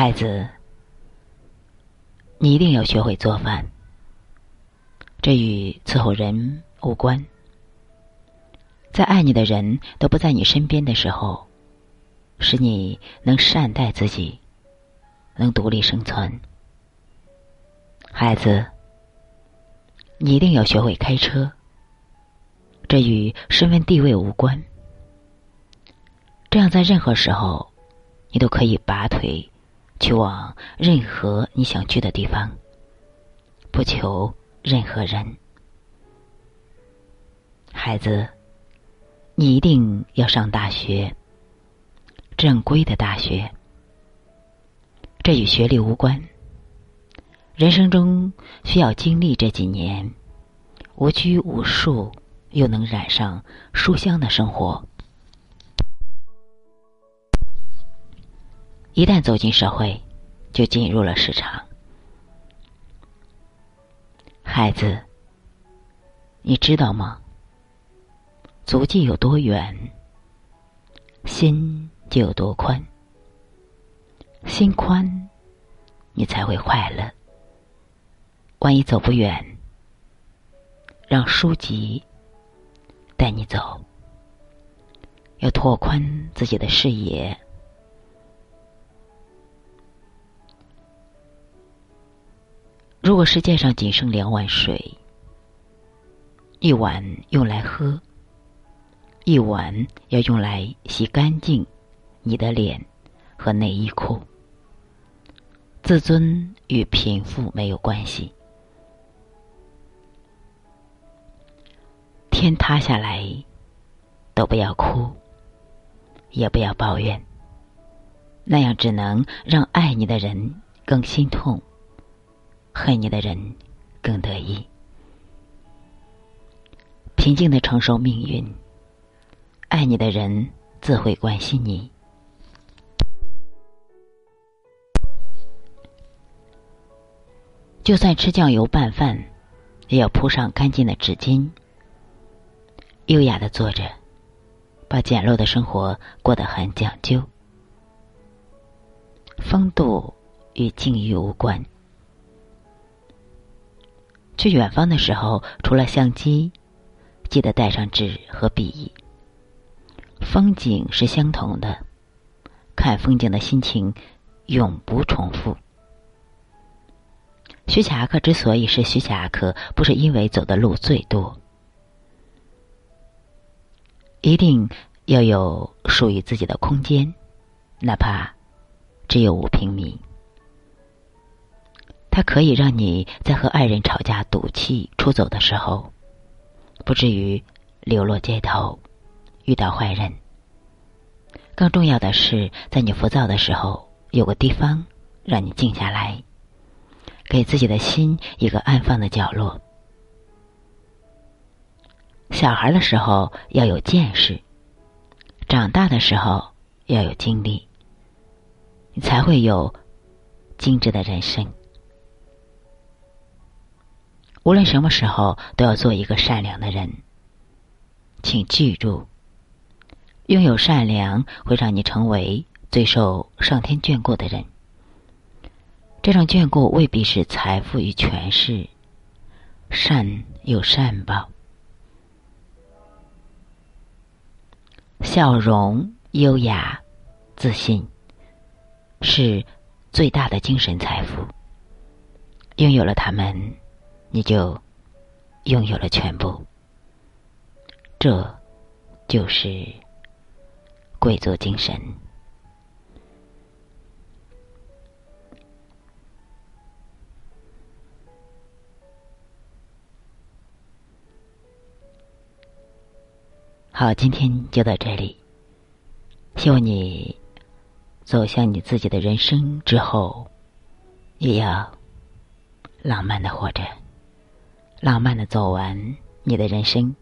孩子，你一定要学会做饭。这与伺候人无关。在爱你的人都不在你身边的时候，使你能善待自己，能独立生存。孩子，你一定要学会开车。这与身份地位无关。这样，在任何时候，你都可以拔腿去往任何你想去的地方，不求任何人。孩子。你一定要上大学，正规的大学。这与学历无关。人生中需要经历这几年无拘无束又能染上书香的生活。一旦走进社会，就进入了市场。孩子，你知道吗？足迹有多远，心就有多宽。心宽，你才会快乐。万一走不远，让书籍带你走。要拓宽自己的视野。如果世界上仅剩两碗水，一碗用来喝。一碗要用来洗干净你的脸和内衣裤。自尊与贫富没有关系。天塌下来都不要哭，也不要抱怨，那样只能让爱你的人更心痛，恨你的人更得意。平静的承受命运。爱你的人自会关心你。就算吃酱油拌饭，也要铺上干净的纸巾。优雅的坐着，把简陋的生活过得很讲究。风度与境遇无关。去远方的时候，除了相机，记得带上纸和笔。风景是相同的，看风景的心情永不重复。徐霞客之所以是徐霞客，不是因为走的路最多，一定要有属于自己的空间，哪怕只有五平米。它可以让你在和爱人吵架、赌气、出走的时候，不至于流落街头。遇到坏人，更重要的是，在你浮躁的时候，有个地方让你静下来，给自己的心一个安放的角落。小孩的时候要有见识，长大的时候要有经历，你才会有精致的人生。无论什么时候，都要做一个善良的人。请记住。拥有善良，会让你成为最受上天眷顾的人。这种眷顾未必是财富与权势，善有善报，笑容、优雅、自信，是最大的精神财富。拥有了他们，你就拥有了全部。这，就是。贵族精神。好，今天就到这里。希望你走向你自己的人生之后，也要浪漫的活着，浪漫的走完你的人生。